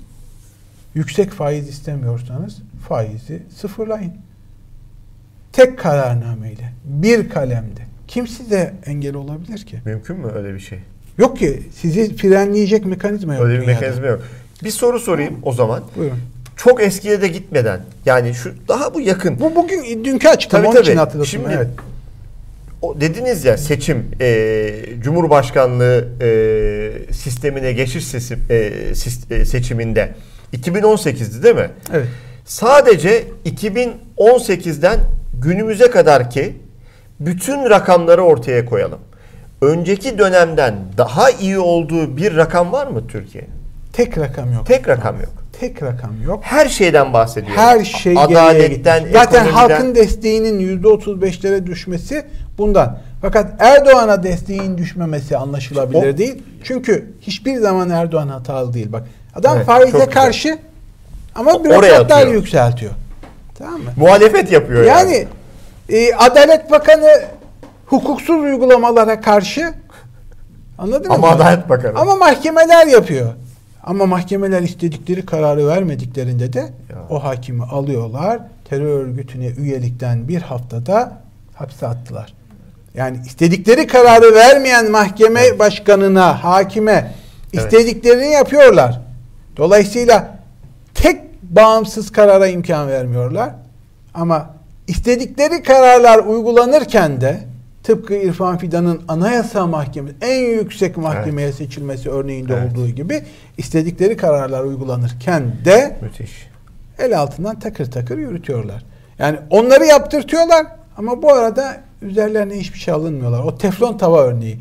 yüksek faiz istemiyorsanız faizi sıfırlayın. Tek kararnameyle, bir kalemde. Kim size engel olabilir ki? Mümkün mü öyle bir şey? Yok ki. Sizi frenleyecek mekanizma yok. Öyle bir mekanizma yok. Bir soru sorayım o zaman. Buyurun. Çok eskiye de gitmeden yani şu daha bu yakın. Bu bugün dünkü açıklama tabii, tabii. için. Şimdi evet. o dediniz ya seçim e, Cumhurbaşkanlığı e, sistemine geçiş sesi, e, e seçiminde 2018'di değil mi? Evet. Sadece 2018'den günümüze kadar ki bütün rakamları ortaya koyalım. Önceki dönemden daha iyi olduğu bir rakam var mı Türkiye'nin? Tek rakam yok. Tek rakam yok. Tek rakam yok. Her şeyden bahsediyor. Her şey Adaletten, Zaten halkın desteğinin %35'lere düşmesi bundan. Fakat Erdoğan'a desteğin düşmemesi anlaşılabilir o, değil. Çünkü hiçbir zaman Erdoğan hatalı değil. Bak adam evet, faize karşı ama bürokratlar yükseltiyor. Tamam mı? Muhalefet yapıyor yani. Yani e, Adalet Bakanı hukuksuz uygulamalara karşı anladın Ama mı? Adalet Bakanı. Ama mahkemeler yapıyor. Ama mahkemeler istedikleri kararı vermediklerinde de ya. o hakimi alıyorlar. Terör örgütüne üyelikten bir haftada hapse attılar. Yani istedikleri kararı vermeyen mahkeme evet. başkanına, hakime istediklerini evet. yapıyorlar. Dolayısıyla tek bağımsız karara imkan vermiyorlar. Ama istedikleri kararlar uygulanırken de tıpkı İrfan Fidan'ın Anayasa Mahkemesi en yüksek mahkemeye evet. seçilmesi örneğinde evet. olduğu gibi istedikleri kararlar uygulanırken de Müthiş. el altından takır takır yürütüyorlar. Yani onları yaptırtıyorlar ama bu arada üzerlerine hiçbir şey alınmıyorlar. O teflon tava örneği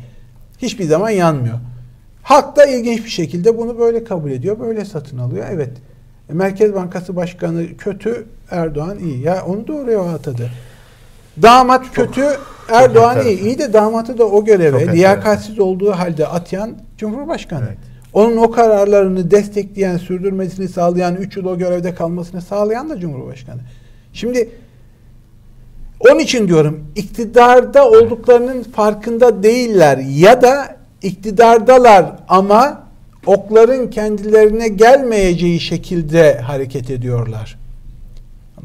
hiçbir zaman yanmıyor. Halk da ilginç bir şekilde bunu böyle kabul ediyor, böyle satın alıyor. Evet. Merkez Bankası Başkanı kötü, Erdoğan iyi. Ya onu da oraya atadı. Damat çok, kötü, Erdoğan çok iyi. İyi de damatı da o göreve çok liyakatsiz olduğu halde atayan Cumhurbaşkanı. Evet. Onun o kararlarını destekleyen, sürdürmesini sağlayan, 3 yıl o görevde kalmasını sağlayan da Cumhurbaşkanı. Şimdi onun için diyorum iktidarda olduklarının farkında değiller ya da iktidardalar ama okların kendilerine gelmeyeceği şekilde hareket ediyorlar.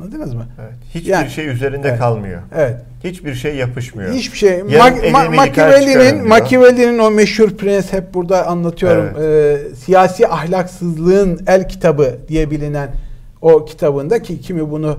Anladınız mı? Evet. Hiçbir yani, şey üzerinde evet, kalmıyor. Evet. Hiçbir şey yapışmıyor. Hiçbir şey. Ma- Ma- Machiavelli'nin Machiavelli'nin o meşhur prens hep burada anlatıyorum. Evet. Ee, siyasi ahlaksızlığın el kitabı diye bilinen o kitabında ki kimi bunu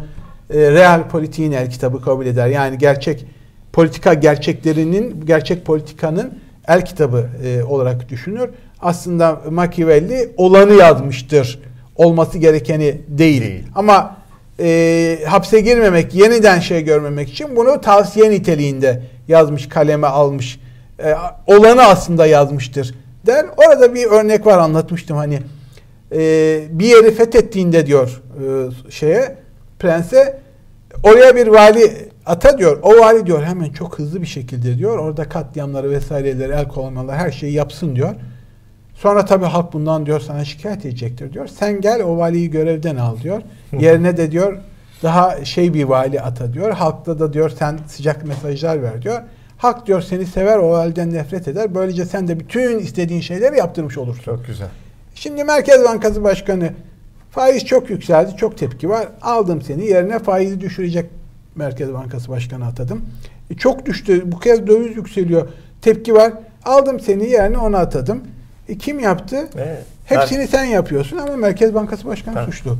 e, real politiğin el kitabı kabul eder. Yani gerçek politika gerçeklerinin, gerçek politikanın el kitabı e, olarak düşünür. Aslında Machiavelli olanı yazmıştır. Olması gerekeni değil. değil. Ama e, hapse girmemek, yeniden şey görmemek için bunu tavsiye niteliğinde yazmış, kaleme almış. E, olanı aslında yazmıştır der. Orada bir örnek var anlatmıştım hani. E, bir yeri fethettiğinde diyor e, şeye prense oraya bir vali ata diyor. O vali diyor hemen çok hızlı bir şekilde diyor. Orada katliamları vesaireleri el koymaları her şeyi yapsın diyor. Sonra tabii halk bundan diyor sana şikayet edecektir diyor. Sen gel o valiyi görevden al diyor. Yerine de diyor daha şey bir vali ata diyor. Halkta da diyor sen sıcak mesajlar ver diyor. Halk diyor seni sever o validen nefret eder. Böylece sen de bütün istediğin şeyleri yaptırmış olursun. Çok güzel. Şimdi Merkez Bankası Başkanı faiz çok yükseldi. Çok tepki var. Aldım seni yerine faizi düşürecek Merkez Bankası Başkanı atadım. E çok düştü. Bu kez döviz yükseliyor. Tepki var. Aldım seni yerine ona atadım. E kim yaptı? Evet. Hepsini ben... sen yapıyorsun ama Merkez Bankası Başkanı ben... suçlu.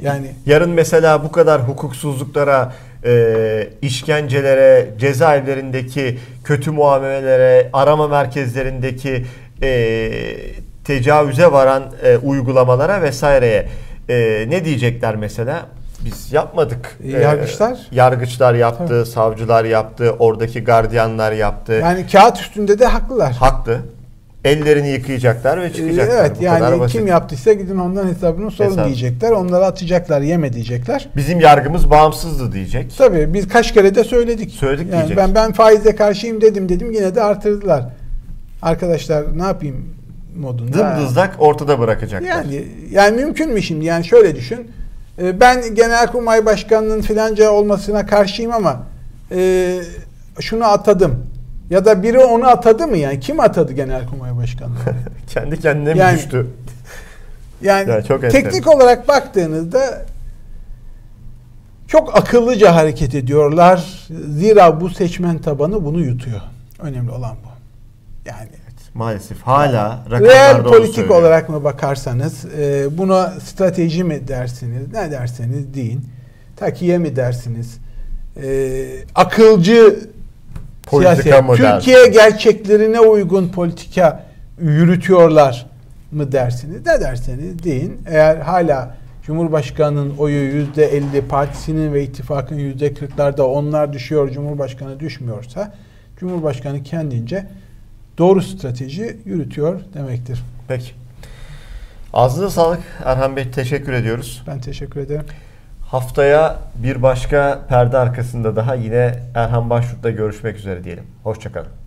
Yani yarın mesela bu kadar hukuksuzluklara, e, işkencelere, cezaevlerindeki kötü muamelelere, arama merkezlerindeki e, tecavüze varan e, uygulamalara vesaireye e, ne diyecekler mesela? Biz yapmadık. E, yargıçlar? Ee, yargıçlar yaptı, Tabii. savcılar yaptı, oradaki gardiyanlar yaptı. Yani kağıt üstünde de haklılar. Haklı. Ellerini yıkayacaklar ve çıkacaklar. Evet Bu yani kim yaptıysa gidin ondan hesabını sorun Hesap. diyecekler. Onları atacaklar, yeme diyecekler. Bizim yargımız bağımsızdı diyecek. Tabii biz kaç kere de söyledik. Söyledik yani diyecek. Ben ben faize karşıyım dedim dedim yine de artırdılar. Arkadaşlar ne yapayım modunda. Dımdızlak ortada bırakacaklar. Yani yani mümkün mü şimdi? Yani şöyle düşün. Ee, ben Genelkurmay Başkanı'nın filanca olmasına karşıyım ama e, şunu atadım. Ya da biri onu atadı mı yani? Kim atadı Genelkurmay Başkanı? Kendi kendine mi yani, düştü? Yani ya çok teknik enteresan. olarak baktığınızda çok akıllıca hareket ediyorlar. Zira bu seçmen tabanı bunu yutuyor. Önemli olan bu. Yani maalesef hala real politik olarak mı bakarsanız e, buna strateji mi dersiniz ne derseniz deyin takiye mi dersiniz e, akılcı politika siyaset Türkiye gerçeklerine uygun politika yürütüyorlar mı dersiniz ne derseniz deyin eğer hala Cumhurbaşkanının oyu yüzde elli, partisinin ve ittifakın yüzde kırklarda onlar düşüyor, Cumhurbaşkanı düşmüyorsa Cumhurbaşkanı kendince doğru strateji yürütüyor demektir. Peki. Ağzınıza sağlık Erhan Bey. Teşekkür ediyoruz. Ben teşekkür ederim. Haftaya bir başka perde arkasında daha yine Erhan Başvurt'ta görüşmek üzere diyelim. Hoşçakalın.